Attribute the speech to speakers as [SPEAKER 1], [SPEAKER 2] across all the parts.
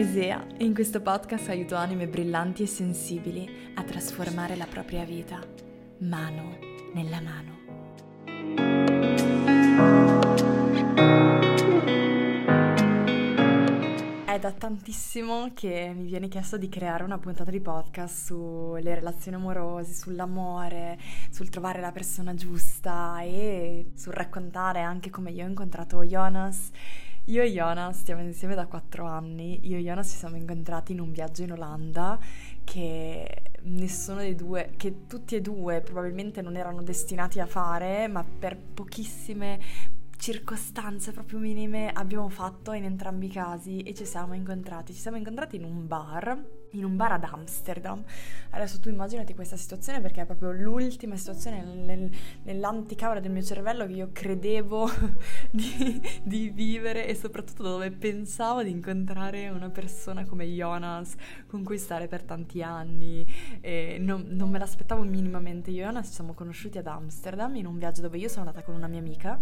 [SPEAKER 1] Isea e in questo podcast aiuto anime brillanti e sensibili a trasformare la propria vita, mano nella mano. È da tantissimo che mi viene chiesto di creare una puntata di podcast sulle relazioni amorose, sull'amore, sul trovare la persona giusta e sul raccontare anche come io ho incontrato Jonas io e Jonas stiamo insieme da quattro anni. Io e Jonas ci siamo incontrati in un viaggio in Olanda che nessuno dei due, che tutti e due probabilmente non erano destinati a fare, ma per pochissime circostanze proprio minime abbiamo fatto in entrambi i casi e ci siamo incontrati. Ci siamo incontrati in un bar in un bar ad Amsterdam. Adesso tu immaginati questa situazione perché è proprio l'ultima situazione nel, nell'anticamera del mio cervello che io credevo di, di, vivere e soprattutto dove pensavo di incontrare una persona come Jonas con cui stare per tanti anni. Non, non me l'aspettavo minimamente. Io e Jonas ci siamo conosciuti ad Amsterdam in un viaggio dove io sono andata con una mia amica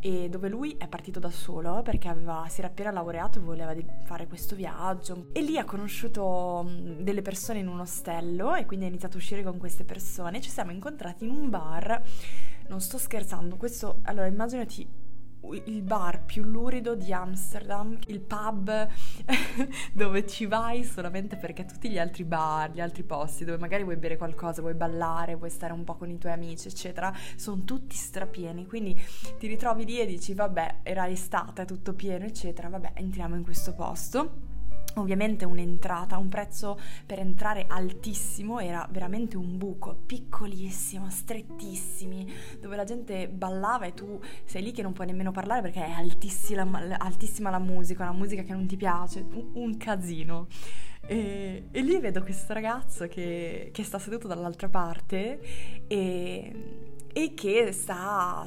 [SPEAKER 1] e dove lui è partito da solo perché aveva, si era appena laureato e voleva fare questo viaggio. E lì ha conosciuto delle persone in un ostello e quindi ha iniziato a uscire con queste persone. Ci siamo incontrati in un bar. Non sto scherzando questo allora immaginati il bar più lurido di Amsterdam, il pub dove ci vai solamente perché tutti gli altri bar, gli altri posti dove magari vuoi bere qualcosa, vuoi ballare, vuoi stare un po' con i tuoi amici, eccetera, sono tutti strapieni. Quindi ti ritrovi lì e dici, vabbè, era estate, tutto pieno, eccetera, vabbè, entriamo in questo posto Ovviamente un'entrata, un prezzo per entrare altissimo, era veramente un buco piccolissimo, strettissimi, dove la gente ballava e tu sei lì che non puoi nemmeno parlare perché è altissima, altissima la musica, una musica che non ti piace, un, un casino. E, e, lì vedo questo ragazzo che, che sta seduto dall'altra parte e, e che sta,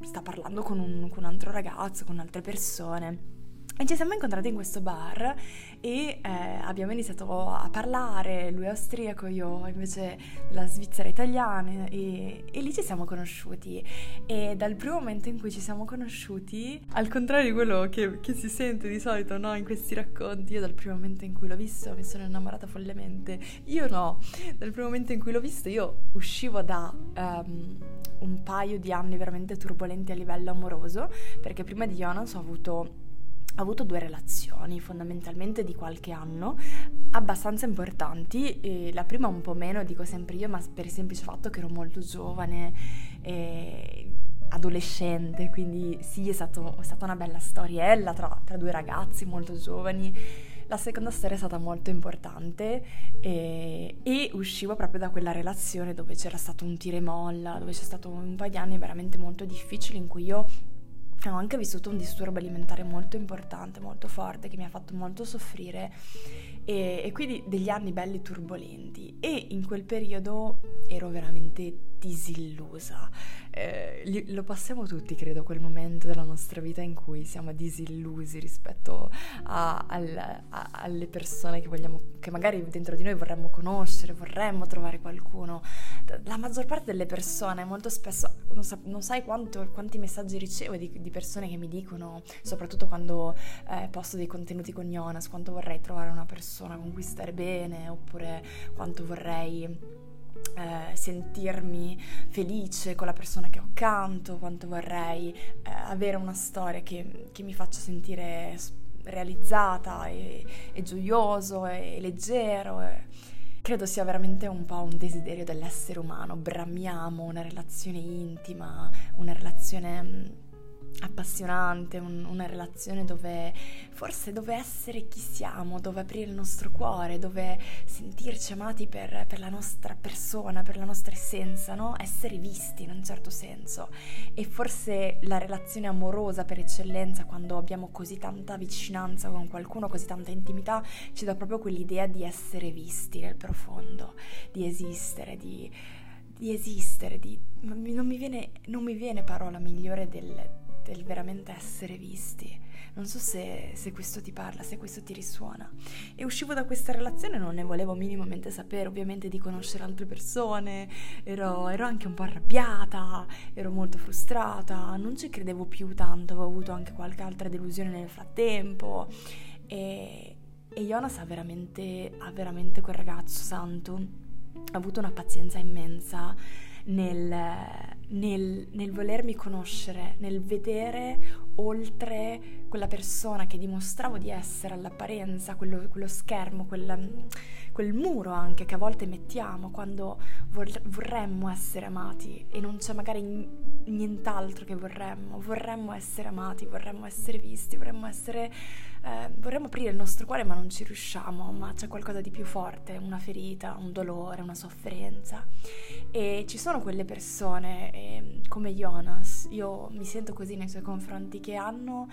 [SPEAKER 1] sta parlando con un, con un altro ragazzo, con altre persone. E ci siamo incontrati in questo bar e eh, abbiamo iniziato a parlare, lui è austriaco, io invece della Svizzera italiana e, e, lì ci siamo conosciuti. E dal primo momento in cui ci siamo conosciuti, al contrario di quello che, che si sente di solito no, in questi racconti, io dal primo momento in cui l'ho visto mi sono innamorata follemente, io no, dal primo momento in cui l'ho visto io uscivo da... Um, un paio di anni veramente turbolenti a livello amoroso perché prima di Jonas ho avuto ho avuto due relazioni fondamentalmente di qualche anno abbastanza importanti la prima un po' meno dico sempre io ma per il semplice fatto che ero molto giovane e adolescente quindi sì è, stato, è stata una bella storiella tra, tra, due ragazzi molto giovani. La seconda storia è stata molto importante e, e uscivo proprio da quella relazione dove c'era stato un tira e molla dove c'è stato un paio di anni veramente molto difficili in cui io ho anche vissuto un disturbo alimentare molto importante, molto forte, che mi ha fatto molto soffrire e, e, quindi degli anni belli turbolenti. E in quel periodo ero veramente disillusa. Eh, lo passiamo tutti, credo, quel momento della nostra vita in cui siamo disillusi rispetto a, al, a, alle persone che vogliamo, che magari dentro di noi vorremmo conoscere, vorremmo trovare qualcuno. La maggior parte delle persone, molto spesso, non, sa, non sai quanto, quanti messaggi ricevo di, di, persone che mi dicono, soprattutto quando eh, posto dei contenuti con Jonas, quanto vorrei trovare una persona con cui stare bene, oppure quanto vorrei eh, sentirmi felice con la persona che ho accanto, quanto vorrei eh, avere una storia che, che, mi faccia sentire realizzata e, e gioioso e, e leggero. E credo sia veramente un po' un desiderio dell'essere umano. Bramiamo una relazione intima, una relazione mm, appassionante, un, una relazione dove forse dove essere chi siamo, dove aprire il nostro cuore, dove sentirci amati per, per la nostra persona, per la nostra essenza, no? essere visti in un certo senso. E forse la relazione amorosa per eccellenza, quando abbiamo così tanta vicinanza con qualcuno, così tanta intimità, ci dà proprio quell'idea di essere visti nel profondo, di esistere, di, di esistere, di, non, mi viene, non mi viene parola migliore del del veramente essere visti. Non so se, se, questo ti parla, se questo ti risuona. E uscivo da questa relazione, non ne volevo minimamente sapere, ovviamente di conoscere altre persone, ero, ero anche un po' arrabbiata, ero molto frustrata, non ci credevo più tanto, avevo avuto anche qualche altra delusione nel frattempo. E, e Jonas ha veramente, ha veramente quel ragazzo santo, ha avuto una pazienza immensa nel, nel, nel volermi conoscere, nel vedere oltre quella persona che dimostravo di essere all'apparenza, quello, quello schermo, quella, quel muro anche che a volte mettiamo quando vorremmo essere amati e non c'è magari nient'altro che vorremmo, vorremmo essere amati, vorremmo essere visti, vorremmo essere eh, vorremmo aprire il nostro cuore ma non ci riusciamo, ma c'è qualcosa di più forte, una ferita, un dolore, una sofferenza. E ci sono quelle persone eh, come Jonas, io mi sento così nei suoi confronti, che hanno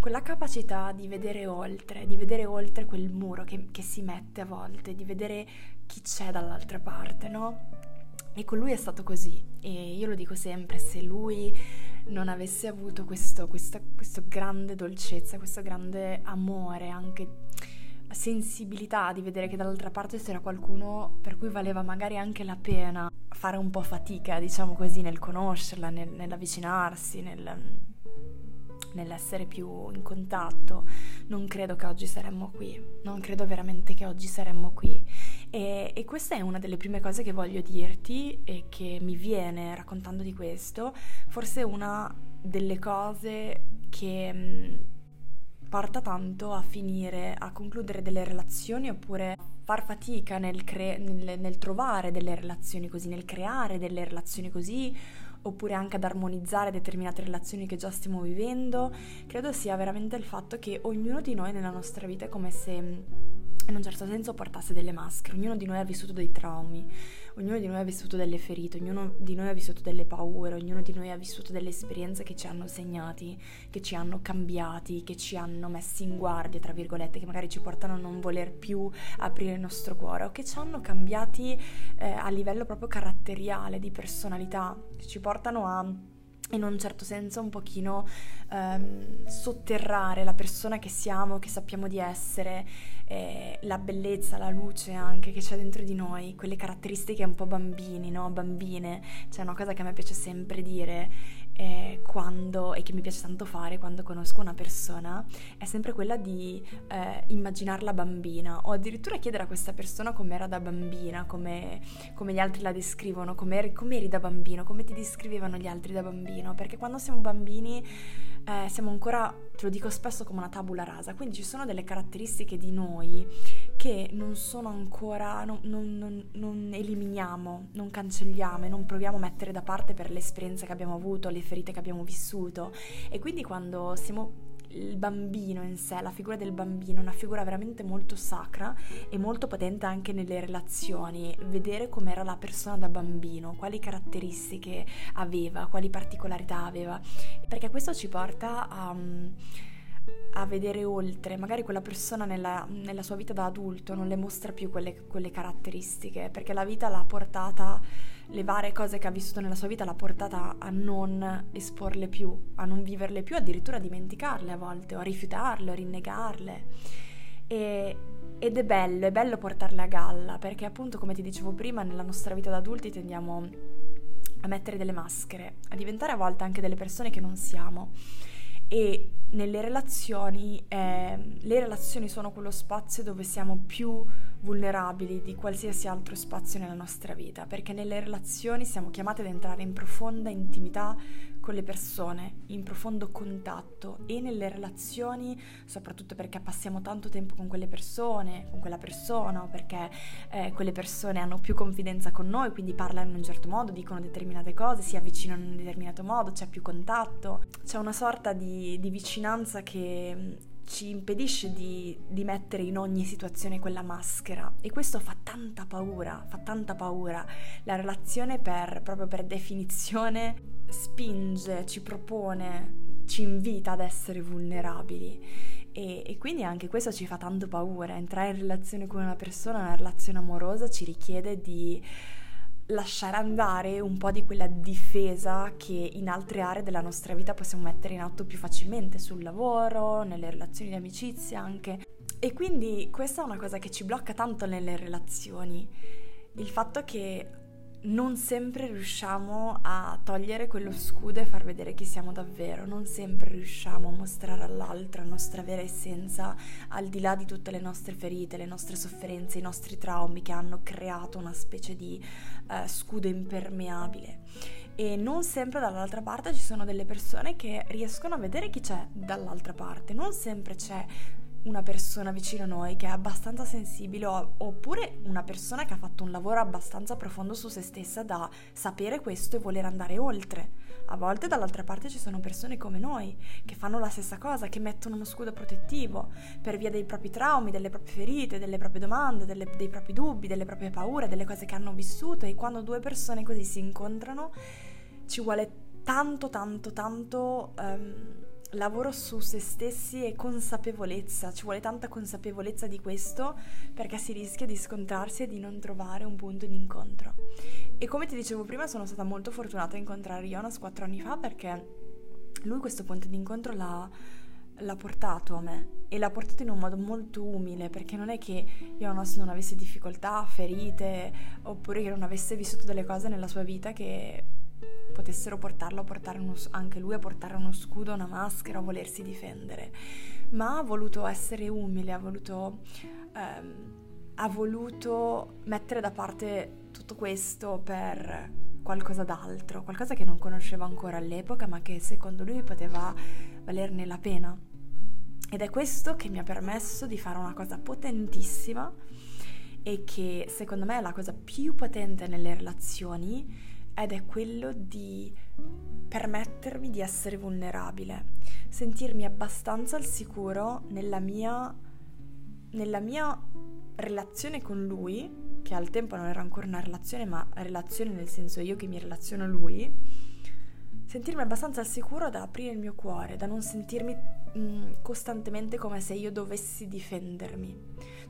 [SPEAKER 1] quella capacità di vedere oltre, di vedere oltre quel muro che, che si mette a volte, di vedere chi c'è dall'altra parte, no? E con lui è stato così e io lo dico sempre, se lui non avesse avuto questo, questa, questo grande dolcezza, questo grande amore, anche sensibilità di vedere che dall'altra parte c'era qualcuno per cui valeva magari anche la pena fare un po' fatica, diciamo così, nel conoscerla, nel, nell'avvicinarsi, nel, nell'essere più in contatto, non credo che oggi saremmo qui, non credo veramente che oggi saremmo qui. E, e, questa è una delle prime cose che voglio dirti e che mi viene raccontando di questo, forse una delle cose che mh, porta tanto a finire, a concludere delle relazioni oppure far fatica nel, cre- nel, nel trovare delle relazioni così, nel creare delle relazioni così oppure anche ad armonizzare determinate relazioni che già stiamo vivendo, credo sia veramente il fatto che ognuno di noi nella nostra vita è come se in un certo senso portasse delle maschere. Ognuno di noi ha vissuto dei traumi, ognuno di noi ha vissuto delle ferite, ognuno di noi ha vissuto delle paure, ognuno di noi ha vissuto delle esperienze che ci hanno segnati, che ci hanno cambiati, che ci hanno messi in guardia, tra virgolette, che magari ci portano a non voler più aprire il nostro cuore o che ci hanno cambiati eh, a livello proprio caratteriale, di personalità, ci portano a in un certo senso un pochino ehm, sotterrare la persona che siamo, che sappiamo di essere, eh, la bellezza, la luce anche che c'è dentro di noi, quelle caratteristiche un po' bambini, no? Bambine, c'è una cosa che a me piace sempre dire eh, quando, e che mi piace tanto fare quando conosco una persona, è sempre quella di eh, immaginarla bambina o addirittura chiedere a questa persona com'era da bambina, come, come gli altri la descrivono, com'eri, com'eri da bambino, come ti descrivevano gli altri da bambino, perché quando siamo bambini eh, siamo ancora, te lo dico spesso, come una tabula rasa, quindi ci sono delle caratteristiche di noi che non sono ancora, non, non, non, eliminiamo, non cancelliamo e non proviamo a mettere da parte per l'esperienza che abbiamo avuto, le ferite che abbiamo vissuto. E quindi quando siamo il bambino in sé, la figura del bambino, una figura veramente molto sacra e molto potente anche nelle relazioni, vedere com'era la persona da bambino, quali caratteristiche aveva, quali particolarità aveva, perché questo ci porta a a vedere oltre, magari quella persona nella, nella, sua vita da adulto non le mostra più quelle, quelle caratteristiche, perché la vita l'ha portata le varie cose che ha vissuto nella sua vita l'ha portata a non esporle più, a non viverle più, addirittura a dimenticarle a volte, o a rifiutarle, o a rinnegarle. E, ed è bello, è bello portarle a galla, perché appunto, come ti dicevo prima, nella nostra vita da adulti tendiamo a mettere delle maschere, a diventare a volte anche delle persone che non siamo. E nelle relazioni, eh, le relazioni sono quello spazio dove siamo più vulnerabili di qualsiasi altro spazio nella nostra vita, perché nelle relazioni siamo chiamati ad entrare in profonda intimità con le persone, in profondo contatto e nelle relazioni, soprattutto perché passiamo tanto tempo con quelle persone, con quella persona, o perché eh, quelle persone hanno più confidenza con noi, quindi parlano in un certo modo, dicono determinate cose, si avvicinano in un determinato modo, c'è più contatto, c'è una sorta di, di vicinanza che ci impedisce di, di, mettere in ogni situazione quella maschera e questo fa tanta paura, fa tanta paura. La relazione per, proprio per definizione spinge, ci propone, ci invita ad essere vulnerabili e, e quindi anche questo ci fa tanto paura. Entrare in relazione con una persona, una relazione amorosa ci richiede di lasciare andare un po' di quella difesa che in altre aree della nostra vita possiamo mettere in atto più facilmente, sul lavoro, nelle relazioni di amicizia anche. E quindi questa è una cosa che ci blocca tanto nelle relazioni, il fatto che non sempre riusciamo a togliere quello scudo e far vedere chi siamo davvero, non sempre riusciamo a mostrare all'altro la nostra vera essenza al di là di tutte le nostre ferite, le nostre sofferenze, i nostri traumi che hanno creato una specie di uh, scudo impermeabile. E non sempre dall'altra parte ci sono delle persone che riescono a vedere chi c'è dall'altra parte, non sempre c'è una persona vicino a noi che è abbastanza sensibile oppure una persona che ha fatto un lavoro abbastanza profondo su se stessa da sapere questo e voler andare oltre. A volte dall'altra parte ci sono persone come noi che fanno la stessa cosa, che mettono uno scudo protettivo per via dei propri traumi, delle proprie ferite, delle proprie domande, delle, dei propri dubbi, delle proprie paure, delle cose che hanno vissuto e quando due persone così si incontrano ci vuole tanto tanto tanto... Um, lavoro su se stessi e consapevolezza, ci vuole tanta consapevolezza di questo perché si rischia di scontrarsi e di non trovare un punto di incontro. E come ti dicevo prima sono stata molto fortunata a incontrare Jonas quattro anni fa perché lui questo punto di incontro l'ha, l'ha portato a me e l'ha portato in un modo molto umile perché non è che Jonas non avesse difficoltà, ferite oppure che non avesse vissuto delle cose nella sua vita che potessero portarlo a portare uno, anche lui a portare uno scudo, una maschera, a volersi difendere, ma ha voluto essere umile, ha voluto, ehm, ha voluto mettere da parte tutto questo per qualcosa d'altro, qualcosa che non conosceva ancora all'epoca, ma che secondo lui poteva valerne la pena. Ed è questo che mi ha permesso di fare una cosa potentissima e che secondo me è la cosa più potente nelle relazioni ed è quello di permettermi di essere vulnerabile, sentirmi abbastanza al sicuro nella mia, nella mia relazione con lui, che al tempo non era ancora una relazione, ma relazione nel senso io che mi relaziono a lui, sentirmi abbastanza al sicuro da aprire il mio cuore, da non sentirmi mm, costantemente come se io dovessi difendermi,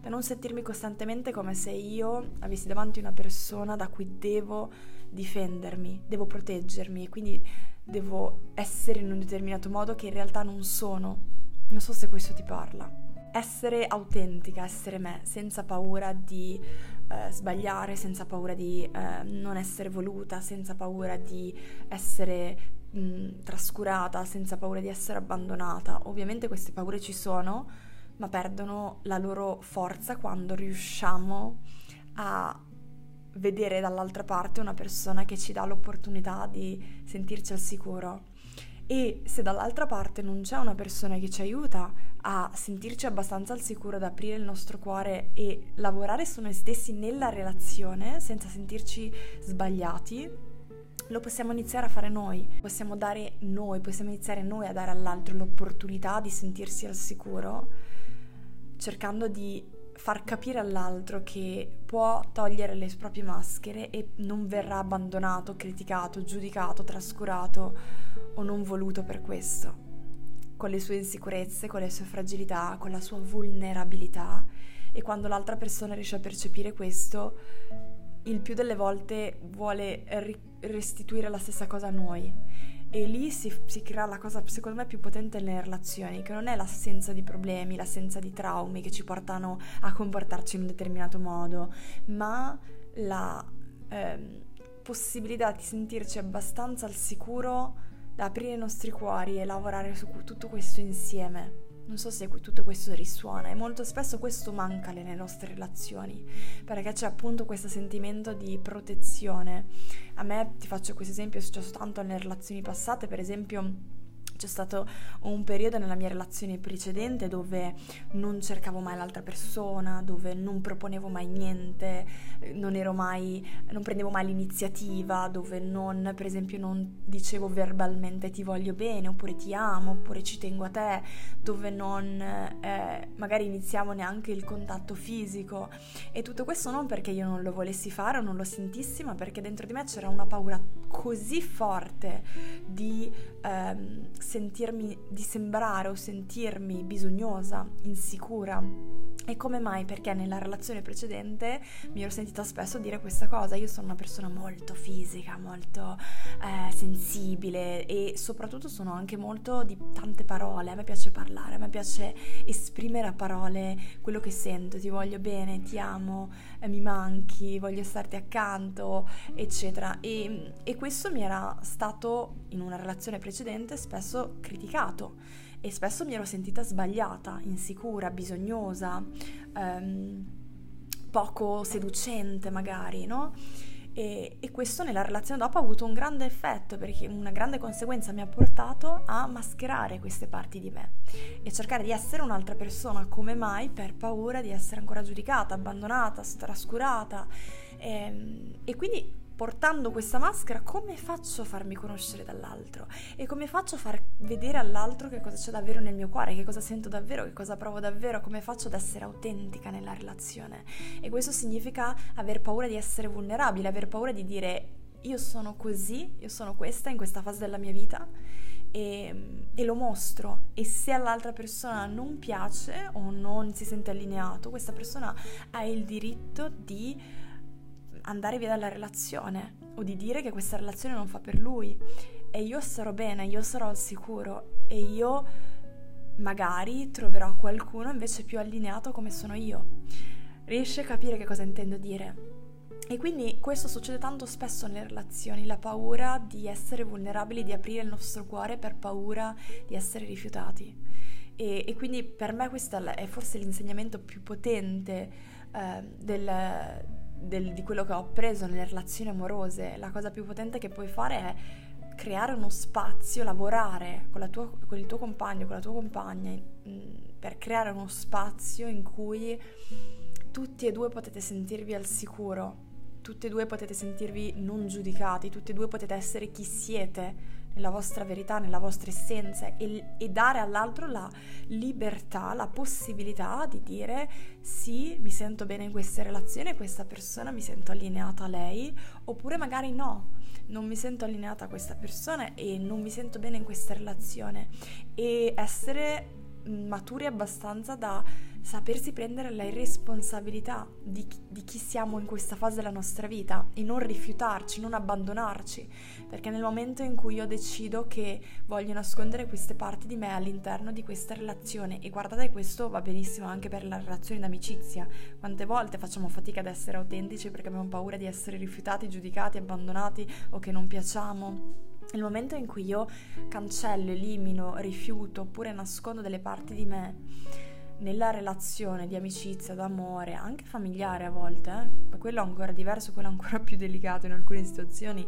[SPEAKER 1] da non sentirmi costantemente come se io avessi davanti una persona da cui devo difendermi, devo proteggermi e quindi devo essere in un determinato modo che in realtà non sono. Non so se questo ti parla. Essere autentica, essere me, senza paura di eh, sbagliare, senza paura di eh, non essere voluta, senza paura di essere mh, trascurata, senza paura di essere abbandonata. Ovviamente queste paure ci sono, ma perdono la loro forza quando riusciamo a vedere dall'altra parte una persona che ci dà l'opportunità di sentirci al sicuro. E se dall'altra parte non c'è una persona che ci aiuta a sentirci abbastanza al sicuro, ad aprire il nostro cuore e lavorare su noi stessi nella relazione senza sentirci sbagliati, lo possiamo iniziare a fare noi, possiamo dare noi, possiamo iniziare noi a dare all'altro l'opportunità di sentirsi al sicuro, cercando di far capire all'altro che può togliere le proprie maschere e non verrà abbandonato, criticato, giudicato, trascurato o non voluto per questo, con le sue insicurezze, con le sue fragilità, con la sua vulnerabilità. E quando l'altra persona riesce a percepire questo, il più delle volte vuole restituire la stessa cosa a noi e lì si, si, crea la cosa secondo me più potente nelle relazioni, che non è l'assenza di problemi, l'assenza di traumi che ci portano a comportarci in un determinato modo, ma la eh, possibilità di sentirci abbastanza al sicuro da aprire i nostri cuori e lavorare su tutto questo insieme. Non so se tutto questo risuona e molto spesso questo manca nelle nostre relazioni, perché c'è appunto questo sentimento di protezione. A me, ti faccio questo esempio, è successo tanto nelle relazioni passate, per esempio c'è stato un periodo nella mia relazione precedente dove non cercavo mai l'altra persona, dove non proponevo mai niente, non ero mai, non prendevo mai l'iniziativa, dove non, per esempio, non dicevo verbalmente ti voglio bene, oppure ti amo, oppure ci tengo a te, dove non eh, magari iniziamo neanche il contatto fisico. E tutto questo non perché io non lo volessi fare o non lo sentissi, ma perché dentro di me c'era una paura così forte di ehm, sentirmi, di sembrare o sentirmi bisognosa, insicura E come mai? Perché nella relazione precedente mi ero sentita spesso dire questa cosa. Io sono una persona molto fisica, molto eh, sensibile e soprattutto sono anche molto di tante parole. A me piace parlare, a me piace esprimere a parole quello che sento. Ti voglio bene, ti amo, eh, mi manchi, voglio starti accanto, eccetera. E, e questo mi era stato in una relazione precedente spesso criticato e spesso mi ero sentita sbagliata, insicura, bisognosa, ehm, poco seducente magari, no? E, e, questo nella relazione dopo ha avuto un grande effetto perché una grande conseguenza mi ha portato a mascherare queste parti di me e cercare di essere un'altra persona come mai per paura di essere ancora giudicata, abbandonata, trascurata e, ehm, e quindi portando questa maschera, come faccio a farmi conoscere dall'altro? E come faccio a far vedere all'altro che cosa c'è davvero nel mio cuore, che cosa sento davvero, che cosa provo davvero, come faccio ad essere autentica nella relazione? E questo significa aver paura di essere vulnerabile, aver paura di dire io sono così, io sono questa in questa fase della mia vita. E, e, lo mostro e se all'altra persona non piace o non si sente allineato, questa persona ha il diritto di andare via dalla relazione o di dire che questa relazione non fa per lui e io sarò bene, io sarò al sicuro e io magari troverò qualcuno invece più allineato come sono io. Riesci a capire che cosa intendo dire? E quindi questo succede tanto spesso nelle relazioni, la paura di essere vulnerabili, di aprire il nostro cuore per paura di essere rifiutati. E, e quindi per me questo è forse l'insegnamento più potente eh, del, del, di quello che ho appreso nelle relazioni amorose, la cosa più potente che puoi fare è creare uno spazio, lavorare con, tua, con il tuo compagno, con la tua compagna, per creare uno spazio in cui tutti e due potete sentirvi al sicuro, tutti e due potete sentirvi non giudicati, tutti e due potete essere chi siete nella vostra verità, nella vostra essenza e, e, dare all'altro la libertà, la possibilità di dire sì, mi sento bene in questa relazione, questa persona mi sento allineata a lei, oppure magari no, non mi sento allineata a questa persona e non mi sento bene in questa relazione. E essere maturi abbastanza da sapersi prendere la responsabilità di, di, chi siamo in questa fase della nostra vita e non rifiutarci, non abbandonarci, perché nel momento in cui io decido che voglio nascondere queste parti di me all'interno di questa relazione, e guardate questo va benissimo anche per la relazione d'amicizia, quante volte facciamo fatica ad essere autentici perché abbiamo paura di essere rifiutati, giudicati, abbandonati o che non piacciamo. Nel momento in cui io cancello, elimino, rifiuto oppure nascondo delle parti di me nella relazione di amicizia, d'amore, anche familiare a volte, eh, quello ancora diverso, quello ancora più delicato in alcune situazioni,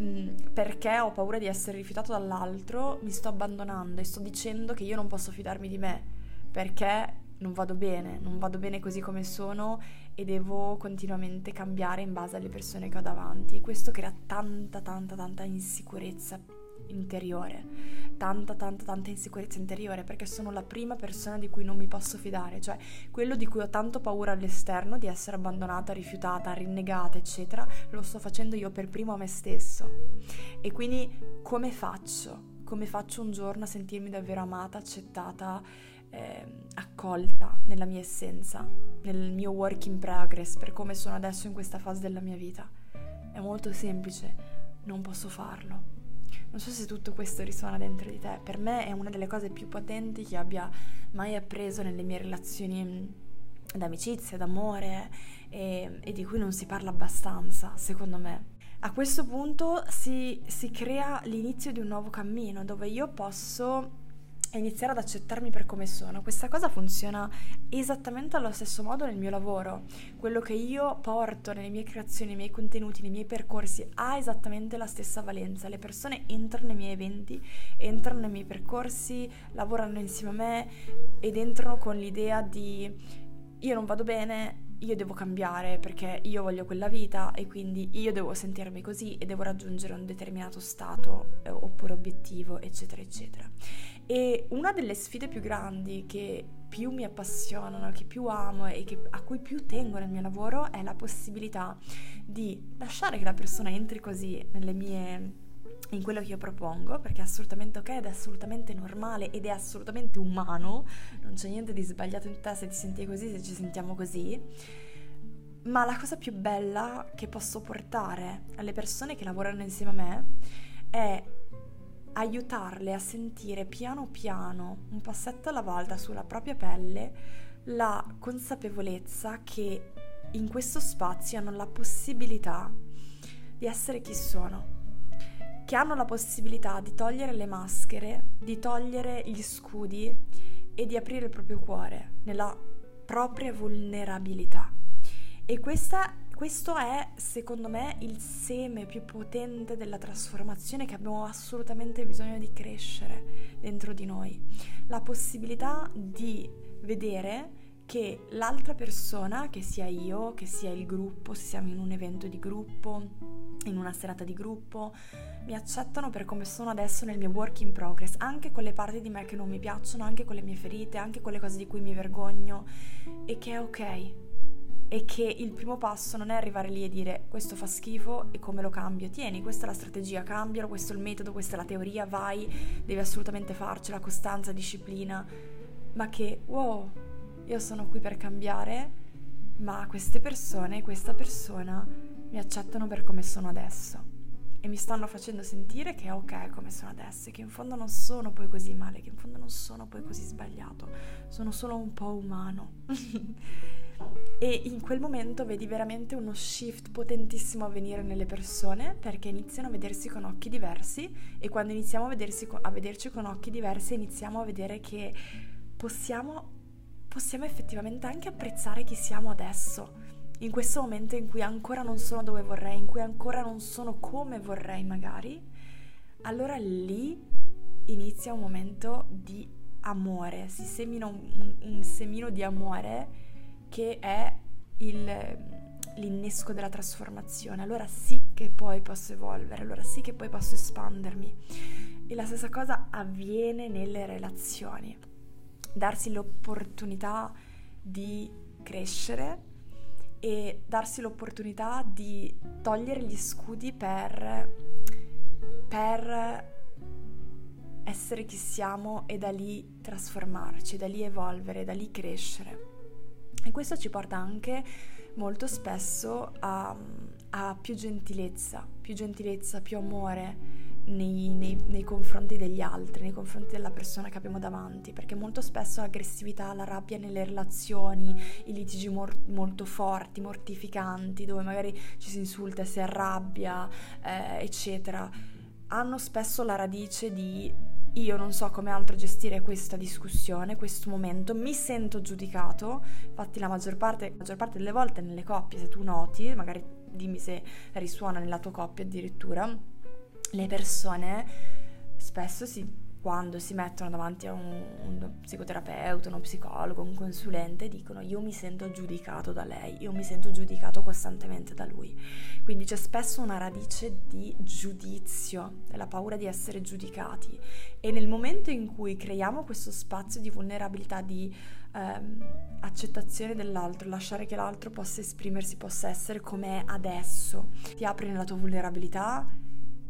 [SPEAKER 1] mm, perché ho paura di essere rifiutato dall'altro, mi sto abbandonando e sto dicendo che io non posso fidarmi di me, perché non vado bene, non vado bene così come sono e devo continuamente cambiare in base alle persone che ho davanti e questo crea tanta tanta tanta insicurezza interiore, tanta tanta tanta insicurezza interiore perché sono la prima persona di cui non mi posso fidare, cioè quello di cui ho tanto paura all'esterno di essere abbandonata, rifiutata, rinnegata, eccetera, lo sto facendo io per primo a me stesso. E quindi come faccio? Come faccio un giorno a sentirmi davvero amata, accettata? Eh, accolta nella mia essenza, nel mio work in progress, per come sono adesso in questa fase della mia vita. È molto semplice, non posso farlo. Non so se tutto questo risuona dentro di te, per me è una delle cose più potenti che abbia mai appreso nelle mie relazioni mm, d'amicizia, d'amore e, e di cui non si parla abbastanza, secondo me. A questo punto si, si crea l'inizio di un nuovo cammino dove io posso e iniziare ad accettarmi per come sono. Questa cosa funziona esattamente allo stesso modo nel mio lavoro. Quello che io porto nelle mie creazioni, nei miei contenuti, nei miei percorsi ha esattamente la stessa valenza. Le persone entrano nei miei eventi, entrano nei miei percorsi, lavorano insieme a me ed entrano con l'idea di io non vado bene, io devo cambiare perché io voglio quella vita e quindi io devo sentirmi così e devo raggiungere un determinato stato eh, oppure obiettivo, eccetera, eccetera. E una delle sfide più grandi che più mi appassionano, che più amo e che, a cui più tengo nel mio lavoro è la possibilità di lasciare che la persona entri così nelle mie in quello che io propongo, perché è assolutamente ok ed è assolutamente normale ed è assolutamente umano, non c'è niente di sbagliato in te se ti senti così, se ci sentiamo così. Ma la cosa più bella che posso portare alle persone che lavorano insieme a me è aiutarle a sentire piano piano, un passetto alla volta sulla propria pelle, la consapevolezza che in questo spazio hanno la possibilità di essere chi sono che hanno la possibilità di togliere le maschere, di togliere gli scudi e di aprire il proprio cuore nella propria vulnerabilità. E questa, questo è, secondo me, il seme più potente della trasformazione che abbiamo assolutamente bisogno di crescere dentro di noi. La possibilità di vedere che l'altra persona, che sia io, che sia il gruppo, se siamo in un evento di gruppo, in una serata di gruppo, mi accettano per come sono adesso nel mio work in progress, anche con le parti di me che non mi piacciono, anche con le mie ferite, anche con le cose di cui mi vergogno e che è ok. E che il primo passo non è arrivare lì e dire questo fa schifo e come lo cambio. Tieni, questa è la strategia, cambialo, questo è il metodo, questa è la teoria, vai, devi assolutamente farcela, costanza, disciplina. Ma che, wow, io sono qui per cambiare, ma queste persone, questa persona mi accettano per come sono adesso e mi stanno facendo sentire che è ok come sono adesso e che in fondo non sono poi così male, che in fondo non sono poi così sbagliato, sono solo un po' umano. e in quel momento vedi veramente uno shift potentissimo avvenire nelle persone perché iniziano a vedersi con occhi diversi e quando iniziamo a, vedersi, a vederci con occhi diversi iniziamo a vedere che possiamo, possiamo effettivamente anche apprezzare chi siamo adesso in questo momento in cui ancora non sono dove vorrei, in cui ancora non sono come vorrei magari, allora lì inizia un momento di amore, si semina un, un semino di amore che è il, l'innesco della trasformazione. Allora sì che poi posso evolvere, allora sì che poi posso espandermi. E la stessa cosa avviene nelle relazioni. Darsi l'opportunità di crescere e darsi l'opportunità di togliere gli scudi per, per essere chi siamo e da lì trasformarci, da lì evolvere, da lì crescere. E questo ci porta anche molto spesso a, a più gentilezza, più gentilezza, più amore, nei, nei, nei, confronti degli altri, nei confronti della persona che abbiamo davanti, perché molto spesso l'aggressività, la rabbia nelle relazioni, i litigi mor- molto forti, mortificanti, dove magari ci si insulta, si arrabbia, eh, eccetera, hanno spesso la radice di io non so come altro gestire questa discussione, questo momento, mi sento giudicato, infatti la maggior parte, la maggior parte delle volte nelle coppie, se tu noti, magari dimmi se risuona nella tua coppia addirittura, le persone spesso si, quando si mettono davanti a un, un, psicoterapeuta, uno psicologo, un consulente, dicono io mi sento giudicato da lei, io mi sento giudicato costantemente da lui. Quindi c'è spesso una radice di giudizio, della paura di essere giudicati e nel momento in cui creiamo questo spazio di vulnerabilità, di ehm, accettazione dell'altro, lasciare che l'altro possa esprimersi, possa essere come è adesso, ti apri nella tua vulnerabilità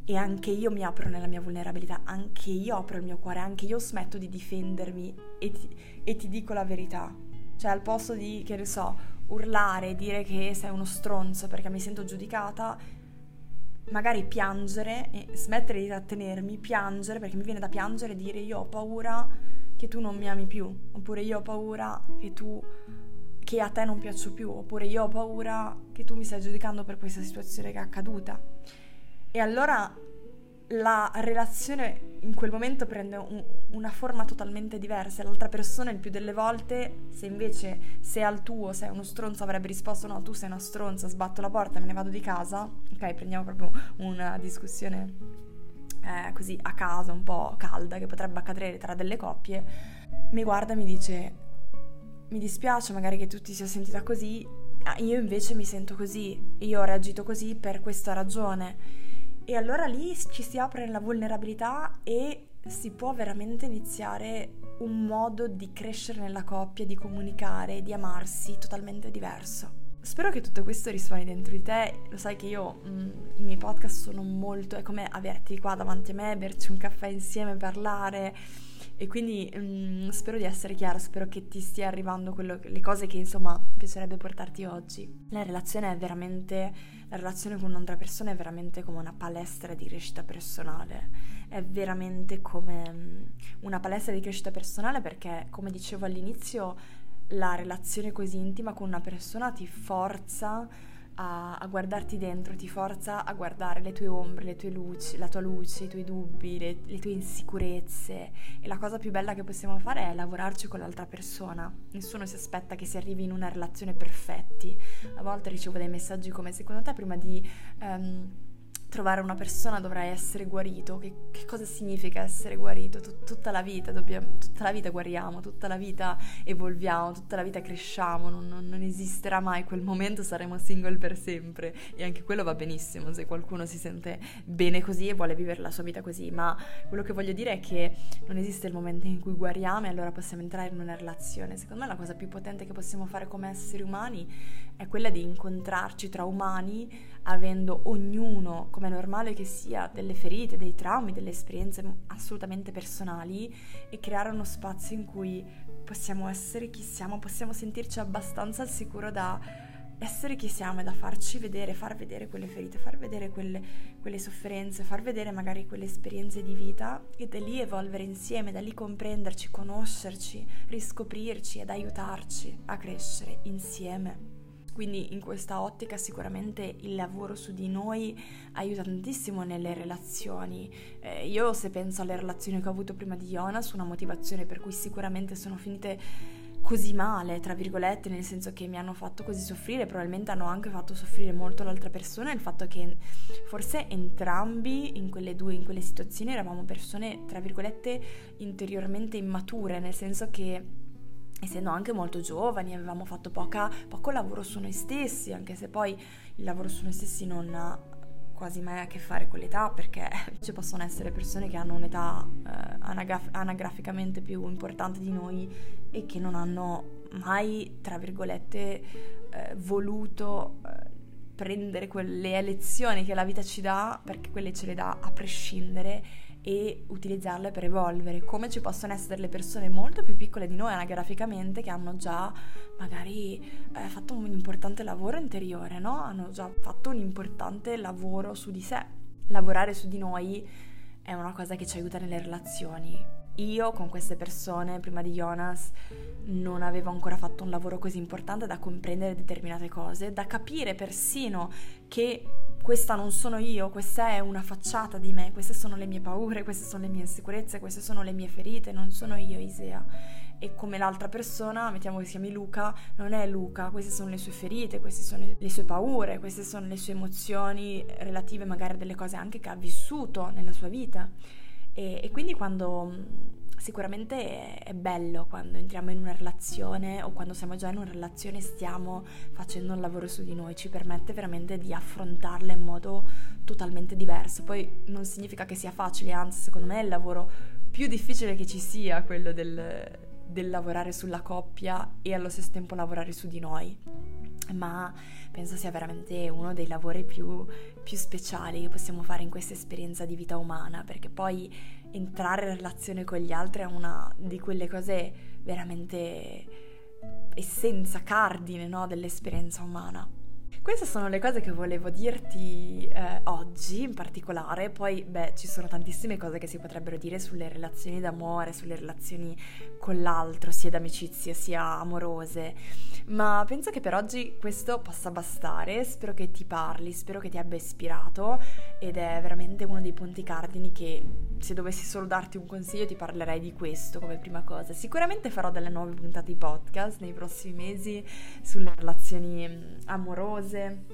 [SPEAKER 1] e anche io mi apro nella mia vulnerabilità, anche io apro il mio cuore, anche io smetto di difendermi e ti, e ti dico la verità. Cioè al posto di, che ne so, urlare, dire che sei uno stronzo perché mi sento giudicata, magari piangere e smettere di trattenermi, piangere perché mi viene da piangere e dire io ho paura che tu non mi ami più, oppure io ho paura che tu che a te non piaccio più, oppure io ho paura che tu mi stai giudicando per questa situazione che è accaduta. E allora la relazione in quel momento prende un, una forma totalmente diversa. L'altra persona il più delle volte, se invece sei al tuo, sei uno stronzo, avrebbe risposto no, tu sei una stronza, sbatto la porta, me ne vado di casa. Ok, prendiamo proprio una discussione eh, così a caso, un po' calda, che potrebbe accadere tra delle coppie. Mi guarda e mi dice, mi dispiace magari che tu ti sia sentita così, io invece mi sento così, io ho reagito così per questa ragione e allora lì ci si apre nella vulnerabilità e si può veramente iniziare un modo di crescere nella coppia, di comunicare, di amarsi totalmente diverso. Spero che tutto questo risuoni dentro di te, lo sai che io mh, mm, i miei podcast sono molto, è come averti qua davanti a me, berci un caffè insieme, parlare e quindi mh, mm, spero di essere chiara, spero che ti stia arrivando quello, le cose che insomma piacerebbe portarti oggi. La relazione è veramente, la relazione con un'altra persona è veramente come una palestra di crescita personale, è veramente come mm, una palestra di crescita personale perché come dicevo all'inizio la relazione così intima con una persona ti forza a, a, guardarti dentro, ti forza a guardare le tue ombre, le tue luci, la tua luce, i tuoi dubbi, le, le, tue insicurezze. E la cosa più bella che possiamo fare è lavorarci con l'altra persona. Nessuno si aspetta che si arrivi in una relazione perfetti. A volte ricevo dei messaggi come secondo te prima di... Um, trovare una persona dovrai essere guarito. Che, che cosa significa essere guarito? Tut, tutta la vita dobbiamo, tutta la vita guariamo, tutta la vita evolviamo, tutta la vita cresciamo, non, non, non, esisterà mai quel momento, saremo single per sempre e anche quello va benissimo se qualcuno si sente bene così e vuole vivere la sua vita così, ma quello che voglio dire è che non esiste il momento in cui guariamo e allora possiamo entrare in una relazione. Secondo me la cosa più potente che possiamo fare come esseri umani è quella di incontrarci tra umani avendo ognuno, come è normale che sia, delle ferite, dei traumi, delle esperienze assolutamente personali e creare uno spazio in cui possiamo essere chi siamo, possiamo sentirci abbastanza al sicuro da essere chi siamo e da farci vedere, far vedere quelle ferite, far vedere quelle, quelle sofferenze, far vedere magari quelle esperienze di vita e da lì evolvere insieme, da lì comprenderci, conoscerci, riscoprirci ed aiutarci a crescere insieme. Quindi in questa ottica sicuramente il lavoro su di noi aiuta tantissimo nelle relazioni. Eh, io se penso alle relazioni che ho avuto prima di Jonas, una motivazione per cui sicuramente sono finite così male, tra virgolette, nel senso che mi hanno fatto così soffrire, probabilmente hanno anche fatto soffrire molto l'altra persona, il fatto che forse entrambi in quelle due, in quelle situazioni eravamo persone, tra virgolette, interiormente immature, nel senso che essendo anche molto giovani, avevamo fatto poca, poco lavoro su noi stessi, anche se poi il lavoro su noi stessi non ha quasi mai a che fare con l'età, perché ci possono essere persone che hanno un'età eh, anagraf- anagraficamente più importante di noi e che non hanno mai, tra virgolette, eh, voluto eh, prendere quelle lezioni che la vita ci dà, perché quelle ce le dà a prescindere e utilizzarle per evolvere, come ci possono essere delle persone molto più piccole di noi anagraficamente che hanno già magari eh, fatto un importante lavoro interiore, no? Hanno già fatto un importante lavoro su di sé. Lavorare su di noi è una cosa che ci aiuta nelle relazioni. Io con queste persone, prima di Jonas, non avevo ancora fatto un lavoro così importante da comprendere determinate cose, da capire persino che questa non sono io, questa è una facciata di me, queste sono le mie paure, queste sono le mie insicurezze, queste sono le mie ferite, non sono io Isea. E come l'altra persona, mettiamo che si chiami Luca, non è Luca, queste sono le sue ferite, queste sono le sue paure, queste sono le sue emozioni relative magari a delle cose anche che ha vissuto nella sua vita. E, e quindi quando sicuramente è bello quando entriamo in una relazione o quando siamo già in una relazione e stiamo facendo un lavoro su di noi, ci permette veramente di affrontarla in modo totalmente diverso. Poi non significa che sia facile, anzi secondo me è il lavoro più difficile che ci sia quello del, del lavorare sulla coppia e allo stesso tempo lavorare su di noi. Ma penso sia veramente uno dei lavori più, più speciali che possiamo fare in questa esperienza di vita umana, perché poi entrare in relazione con gli altri è una di quelle cose veramente essenza, cardine no, dell'esperienza umana. Queste sono le cose che volevo dirti eh, oggi in particolare, poi beh ci sono tantissime cose che si potrebbero dire sulle relazioni d'amore, sulle relazioni con l'altro, sia d'amicizia sia amorose, ma penso che per oggi questo possa bastare, spero che ti parli, spero che ti abbia ispirato ed è veramente uno dei punti cardini che se dovessi solo darti un consiglio ti parlerei di questo come prima cosa. Sicuramente farò delle nuove puntate di podcast nei prossimi mesi sulle relazioni mm, amorose,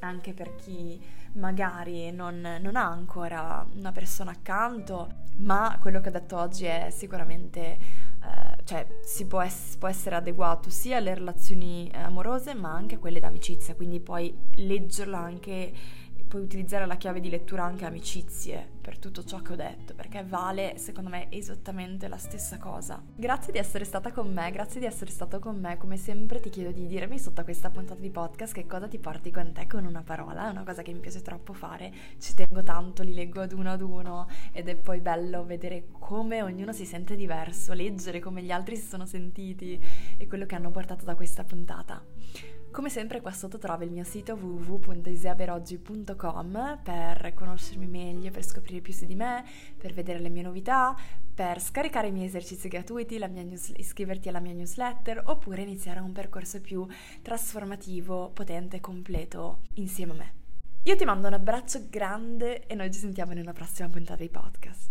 [SPEAKER 1] anche per chi magari non, non, ha ancora una persona accanto, ma quello che ho detto oggi è sicuramente, eh, cioè si può, es- può, essere adeguato sia alle relazioni amorose ma anche a quelle d'amicizia, quindi puoi leggerlo anche puoi utilizzare la chiave di lettura anche amicizie per tutto ciò che ho detto, perché vale secondo me esattamente la stessa cosa. Grazie di essere stata con me, grazie di essere stato con me, come sempre ti chiedo di dirmi sotto questa puntata di podcast che cosa ti porti con te con una parola, è una cosa che mi piace troppo fare, ci tengo tanto, li leggo ad uno ad uno ed è poi bello vedere come ognuno si sente diverso, leggere come gli altri si sono sentiti e quello che hanno portato da questa puntata. Come sempre qua sotto trovi il mio sito www.isiaberoggi.com per conoscermi meglio, per scoprire più su di me, per vedere le mie novità, per scaricare i miei esercizi gratuiti, news- iscriverti alla mia newsletter oppure iniziare un percorso più trasformativo, potente e completo insieme a me. Io ti mando un abbraccio grande e noi ci sentiamo in una prossima puntata di podcast.